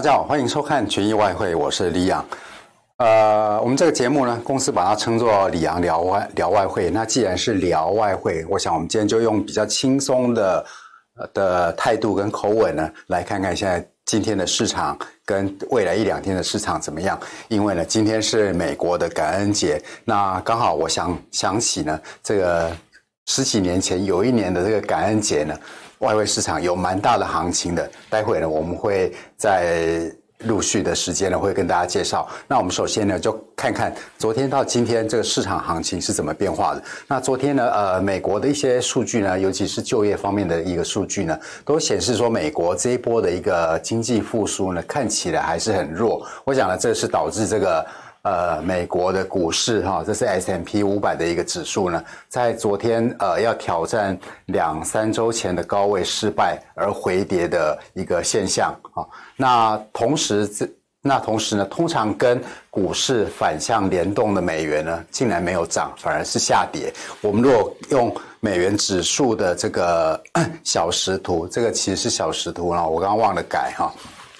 大家好，欢迎收看群益外汇，我是李昂。呃，我们这个节目呢，公司把它称作李昂聊外聊外汇。那既然是聊外汇，我想我们今天就用比较轻松的的态度跟口吻呢，来看看现在今天的市场跟未来一两天的市场怎么样。因为呢，今天是美国的感恩节，那刚好我想想起呢，这个十几年前有一年的这个感恩节呢。外汇市场有蛮大的行情的，待会呢，我们会在陆续的时间呢，会跟大家介绍。那我们首先呢，就看看昨天到今天这个市场行情是怎么变化的。那昨天呢，呃，美国的一些数据呢，尤其是就业方面的一个数据呢，都显示说美国这一波的一个经济复苏呢，看起来还是很弱。我想呢，这是导致这个。呃，美国的股市哈，这是 S M P 五百的一个指数呢，在昨天呃要挑战两三周前的高位失败而回跌的一个现象啊。那同时这那同时呢，通常跟股市反向联动的美元呢，竟然没有涨，反而是下跌。我们如果用美元指数的这个小时图，这个其实是小时图啊，我刚刚忘了改哈，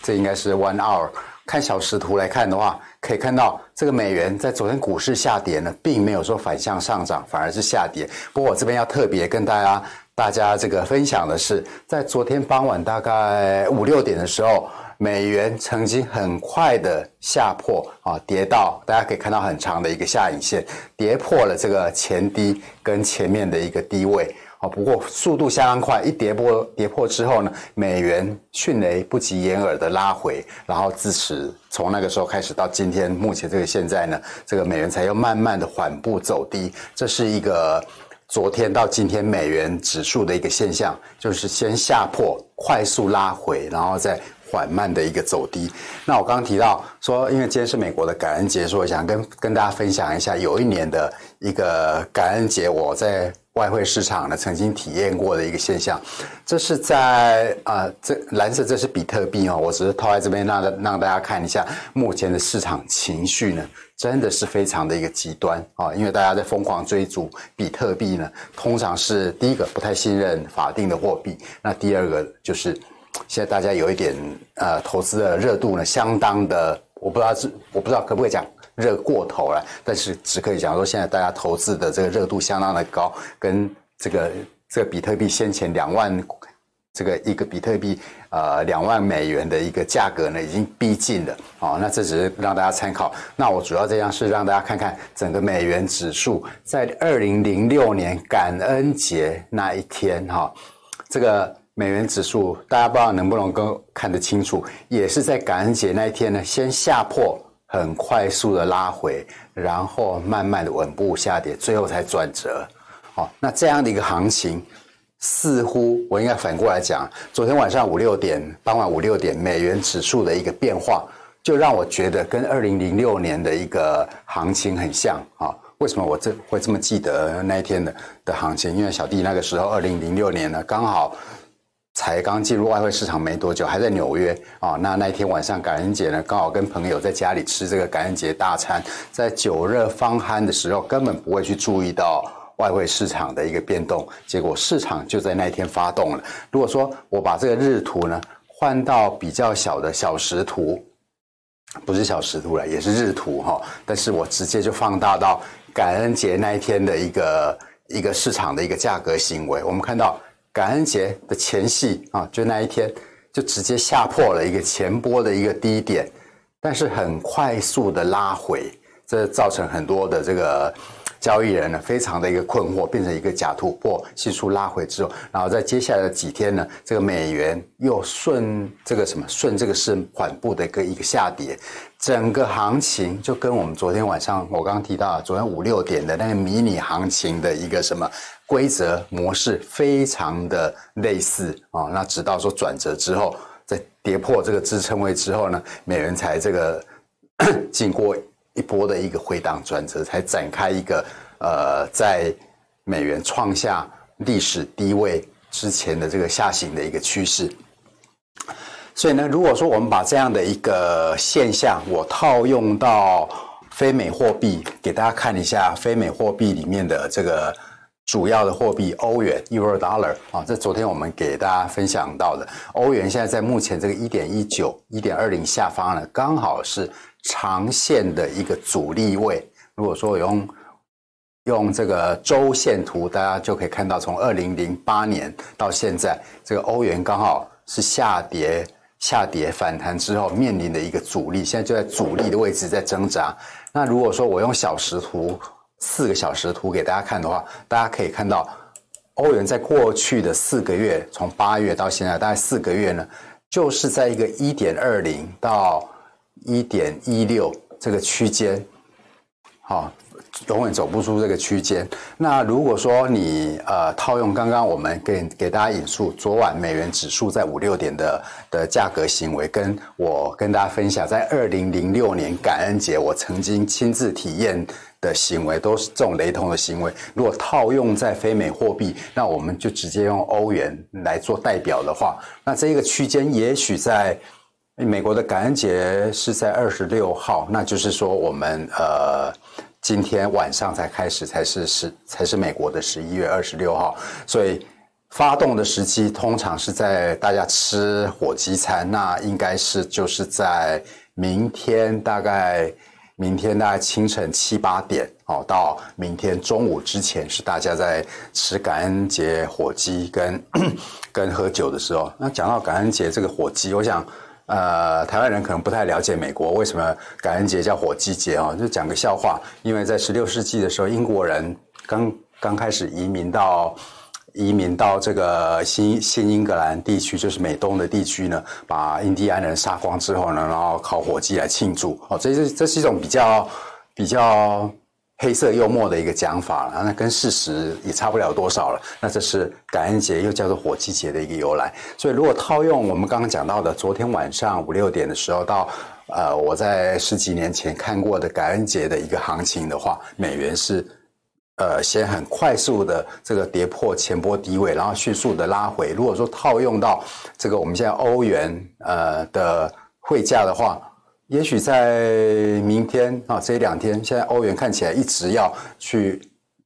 这应该是 one hour。看小时图来看的话，可以看到这个美元在昨天股市下跌呢，并没有说反向上涨，反而是下跌。不过我这边要特别跟大家大家这个分享的是，在昨天傍晚大概五六点的时候，美元曾经很快的下破啊，跌到大家可以看到很长的一个下影线，跌破了这个前低跟前面的一个低位。啊，不过速度相当快，一跌破跌破之后呢，美元迅雷不及掩耳的拉回，然后自此从那个时候开始到今天目前这个现在呢，这个美元才又慢慢的缓步走低，这是一个昨天到今天美元指数的一个现象，就是先下破，快速拉回，然后再缓慢的一个走低。那我刚刚提到说，因为今天是美国的感恩节，所以我想跟跟大家分享一下，有一年的一个感恩节，我在。外汇市场呢，曾经体验过的一个现象，这是在啊、这蓝色这是比特币哦，我只是套在这边让让大家看一下目前的市场情绪呢，真的是非常的一个极端啊、因为大家在疯狂追逐比特币呢，通常是第一个不太信任法定的货币，那第二个就是现在大家有一点呃投资的热度呢，相当的，我不知道是我不知道可不可以讲。热过头了，但是只可以讲说，现在大家投资的这个热度相当的高，跟这个这个比特币先前两万这个一个比特币呃两万美元的一个价格呢，已经逼近了啊、那这只是让大家参考。那我主要这样是让大家看看整个美元指数在二零零六年感恩节那一天哈、哦，这个美元指数大家不知道能不能够看得清楚，也是在感恩节那一天呢，先下破。很快速的拉回，然后慢慢的稳步下跌，最后才转折。好，那这样的一个行情，似乎我应该反过来讲，昨天晚上五六点，傍晚五六点，美元指数的一个变化，就让我觉得跟二零零六年的一个行情很像啊。为什么我这会这么记得那一天的的行情？因为小弟那个时候二零零六年呢，刚好。才刚进入外汇市场没多久，还在纽约啊。那那天晚上感恩节呢，刚好跟朋友在家里吃这个感恩节大餐，在酒热方酣的时候，根本不会去注意到外汇市场的一个变动。结果市场就在那一天发动了。如果说我把这个日图呢换到比较小的小时图，不是小时图了，也是日图哈。但是我直接就放大到感恩节那一天的一个一个市场的一个价格行为，我们看到。感恩节的前夕啊，就那一天，就直接下破了一个前波的一个低点，但是很快速的拉回，这造成很多的这个。交易人呢，非常的一个困惑，变成一个假突破，迅速拉回之后，然后在接下来的几天呢，这个美元又顺这个什么顺这个势缓步的一个一个下跌，整个行情就跟我们昨天晚上我刚刚提到昨天五六点的那个迷你行情的一个什么规则模式非常的类似啊、那直到说转折之后，在跌破这个支撑位之后呢，美元才这个 经过。一波的一个回档转折，才展开一个呃，在美元创下历史低位之前的这个下行的一个趋势。所以呢，如果说我们把这样的一个现象，我套用到非美货币，给大家看一下非美货币里面的这个主要的货币欧元 Euro Dollar 啊，这昨天我们给大家分享到的欧元，现在在目前这个一点一九、一点二零下方呢，刚好是长线的一个阻力位。如果说用用这个周线图，大家就可以看到，从二零零八年到现在，这个欧元刚好是下跌、下跌反弹之后面临的一个阻力，现在就在阻力的位置在挣扎。那如果说我用小时图，四个小时图给大家看的话，大家可以看到，欧元在过去的四个月，从八月到现在，大概四个月呢，就是在一个一点二零到一点一六这个区间，好。永远走不出这个区间。那如果说你呃套用刚刚我们给给大家引述昨晚美元指数在五六点的的价格行为，跟我跟大家分享在二零零六年感恩节我曾经亲自体验的行为，都是这种雷同的行为。如果套用在非美货币，那我们就直接用欧元来做代表的话，那这个区间也许在美国的感恩节是在二十六号，那就是说我们呃。今天晚上才开始，才是十，才是美国的十一月二十六号，所以发动的时机通常是在大家吃火鸡餐，那应该是就是在明天大概明天大概清晨七八点哦，到明天中午之前是大家在吃感恩节火鸡跟 跟喝酒的时候。那讲到感恩节这个火鸡，我想。呃，台湾人可能不太了解美国为什么感恩节叫火鸡节哦，就讲个笑话，因为在十六世纪的时候，英国人刚刚开始移民到移民到这个新新英格兰地区，就是美东的地区呢，把印第安人杀光之后呢，然后烤火鸡来庆祝哦，这是这是一种比较比较。黑色幽默的一个讲法了，那跟事实也差不了多少了。那这是感恩节又叫做火鸡节的一个由来。所以如果套用我们刚刚讲到的，昨天晚上五六点的时候到，呃，我在十几年前看过的感恩节的一个行情的话，美元是，呃，先很快速的这个跌破前波低位，然后迅速的拉回。如果说套用到这个我们现在欧元呃的汇价的话，也许在明天啊，这两天，现在欧元看起来一直要去，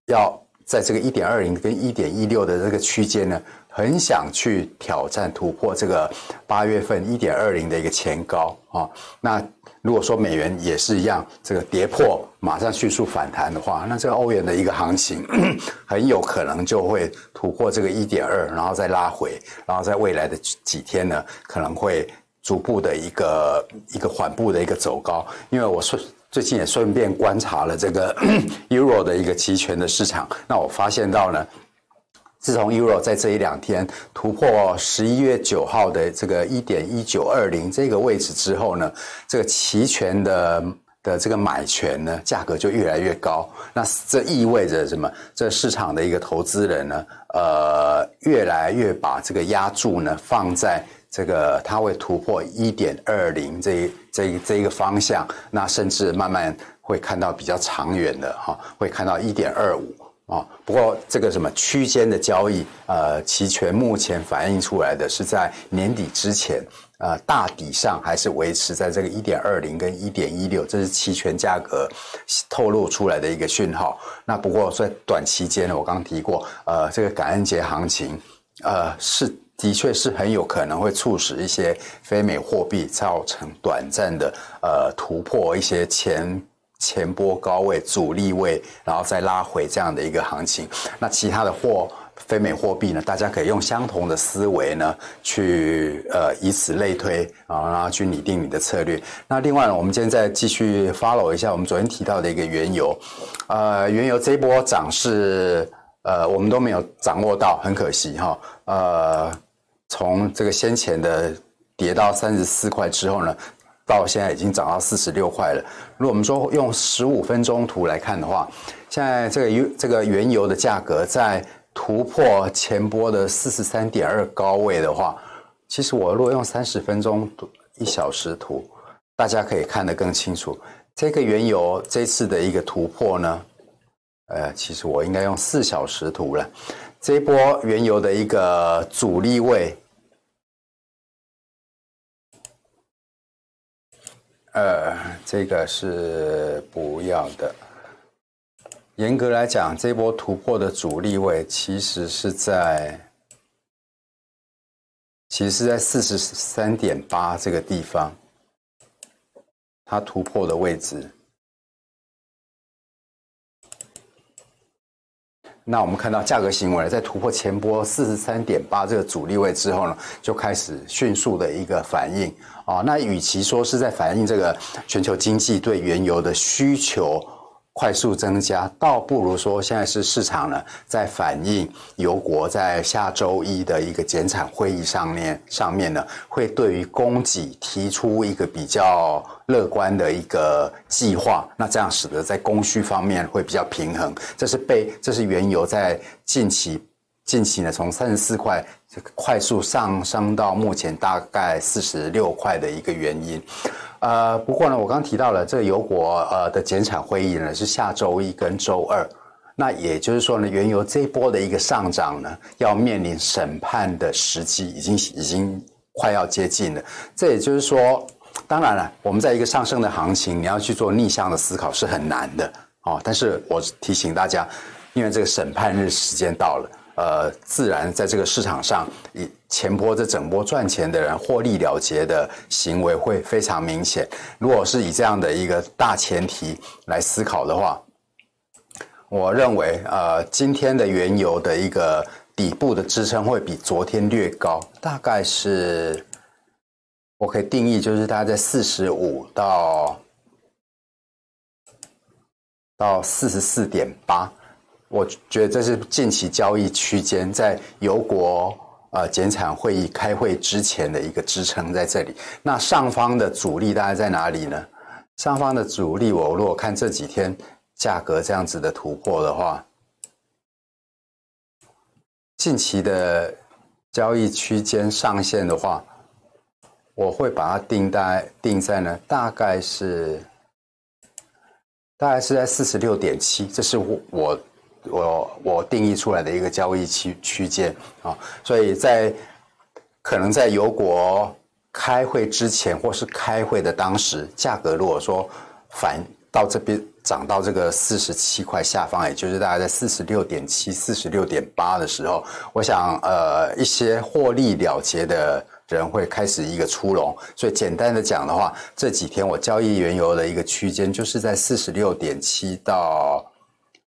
要在这个一点二零跟一点一六的这个区间呢，很想去挑战突破这个八月份一点二零的一个前高啊。那如果说美元也是一样，这个跌破马上迅速反弹的话，那这个欧元的一个行情 很有可能就会突破这个一点二，然后再拉回，然后在未来的几天呢，可能会。逐步的一个一个缓步的一个走高，因为我顺最近也顺便观察了这个 Euro 的一个期权的市场，那我发现到呢，自从 Euro 在这一两天突破十一月九号的这个一点一九二零这个位置之后呢，这个期权的的这个买权呢价格就越来越高，那这意味着什么？这市场的一个投资人呢，呃，越来越把这个押注呢放在。这个它会突破一点二零这一这一这一个方向，那甚至慢慢会看到比较长远的哈，会看到一点二五啊。不过这个什么区间的交易，呃，期权目前反映出来的是在年底之前，呃，大抵上还是维持在这个一点二零跟一点一六，这是期权价格透露出来的一个讯号。那不过在短期间呢，我刚刚提过，呃，这个感恩节行情，呃，是。的确是很有可能会促使一些非美货币造成短暂的呃突破一些前前波高位阻力位，然后再拉回这样的一个行情。那其他的货非美货币呢，大家可以用相同的思维呢去呃以此类推啊，然后去拟定你的策略。那另外呢，我们今天再继续 follow 一下我们昨天提到的一个原油，呃，原油这波涨势呃我们都没有掌握到，很可惜哈，呃。从这个先前的跌到三十四块之后呢，到现在已经涨到四十六块了。如果我们说用十五分钟图来看的话，现在这个油这个原油的价格在突破前波的四十三点二高位的话，其实我如果用三十分钟图一小时图，大家可以看得更清楚。这个原油这次的一个突破呢，呃，其实我应该用四小时图了。这一波原油的一个阻力位。呃，这个是不要的。严格来讲，这波突破的阻力位其实是在，其实是在四十三点八这个地方，它突破的位置。那我们看到价格行为在突破前波四十三点八这个阻力位之后呢，就开始迅速的一个反应啊。那与其说是在反映这个全球经济对原油的需求，快速增加，倒不如说现在是市场呢在反映油国在下周一的一个减产会议上面上面呢，会对于供给提出一个比较乐观的一个计划，那这样使得在供需方面会比较平衡。这是被这是原油在近期近期呢从三十四块快速上升到目前大概四十六块的一个原因。呃，不过呢，我刚刚提到了这个油国呃的减产会议呢是下周一跟周二，那也就是说呢，原油这一波的一个上涨呢，要面临审判的时机已经已经快要接近了。这也就是说，当然了，我们在一个上升的行情，你要去做逆向的思考是很难的哦。但是我提醒大家，因为这个审判日时间到了。呃，自然在这个市场上，以前波这整波赚钱的人获利了结的行为会非常明显。如果是以这样的一个大前提来思考的话，我认为呃，今天的原油的一个底部的支撑会比昨天略高，大概是我可以定义就是大概在四十五到到四十四点八。我觉得这是近期交易区间在油国呃减产会议开会之前的一个支撑在这里。那上方的阻力大概在哪里呢？上方的阻力，我如果看这几天价格这样子的突破的话，近期的交易区间上限的话，我会把它定在定在呢，大概是大概是在四十六点七，这是我我。我定义出来的一个交易区区间啊，所以在可能在油国开会之前或是开会的当时，价格如果说反到这边涨到这个四十七块下方，也就是大概在四十六点七、四十六点八的时候，我想呃一些获利了结的人会开始一个出笼。所以简单的讲的话，这几天我交易原油的一个区间就是在四十六点七到。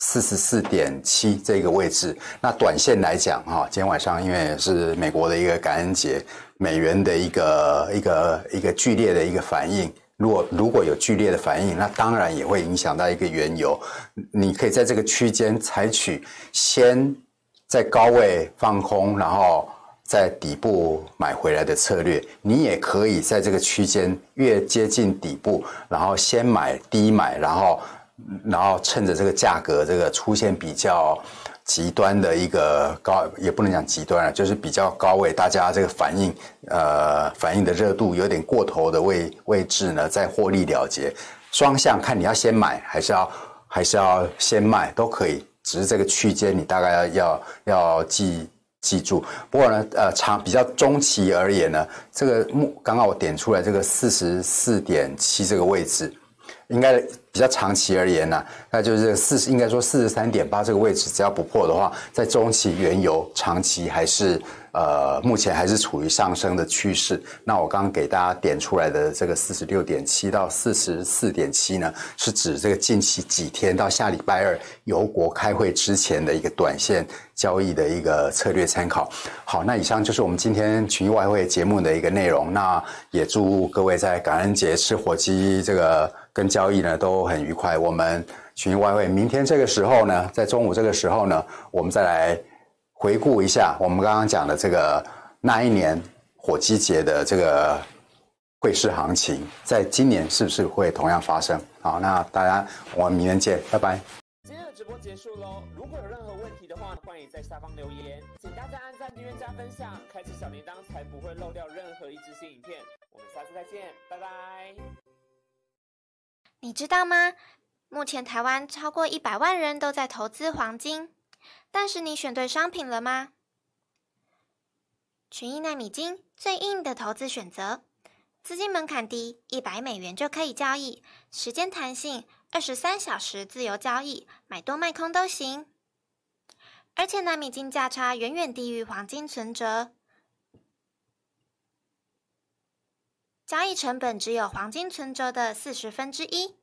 四十四点七这个位置，那短线来讲，哈，今天晚上因为是美国的一个感恩节，美元的一个一个一个剧烈的一个反应，如果如果有剧烈的反应，那当然也会影响到一个原油。你可以在这个区间采取先在高位放空，然后在底部买回来的策略。你也可以在这个区间越接近底部，然后先买低买，然后。然后趁着这个价格这个出现比较极端的一个高，也不能讲极端了，就是比较高位，大家这个反应呃反应的热度有点过头的位位置呢，再获利了结。双向看你要先买还是要还是要先卖都可以，只是这个区间你大概要要要记记住。不过呢，呃长比较中期而言呢，这个目刚刚我点出来这个四十四点七这个位置。应该比较长期而言呢、那就是四十，应该说四十三点八这个位置，只要不破的话，在中期原油长期还是呃，目前还是处于上升的趋势。那我刚刚给大家点出来的这个四十六点七到四十四点七呢，是指这个近期几天到下礼拜二由国开会之前的一个短线交易的一个策略参考。好，那以上就是我们今天群益外汇节目的一个内容。那也祝各位在感恩节吃火鸡这个。跟交易呢都很愉快。我们群益外汇明天这个时候呢，在中午这个时候呢，我们再来回顾一下我们刚刚讲的这个那一年火鸡节的这个汇市行情，在今年是不是会同样发生？好，那大家我们明天见，拜拜。今天的直播结束喽，如果有任何问题的话，欢迎在下方留言，请大家按赞、订阅、加分享，开启小铃铛，才不会漏掉任何一支新影片。我们下次再见，拜拜。你知道吗？目前台湾超过一百万人都在投资黄金，但是你选对商品了吗？群益纳米金最硬的投资选择，资金门槛低，一百美元就可以交易，时间弹性，二十三小时自由交易，买多卖空都行。而且纳米金价差远远低于黄金存折，交易成本只有黄金存折的四十分之一。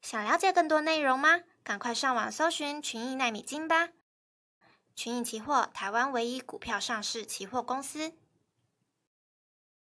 想了解更多内容吗？赶快上网搜寻群益奈米金吧！群益期货，台湾唯一股票上市期货公司。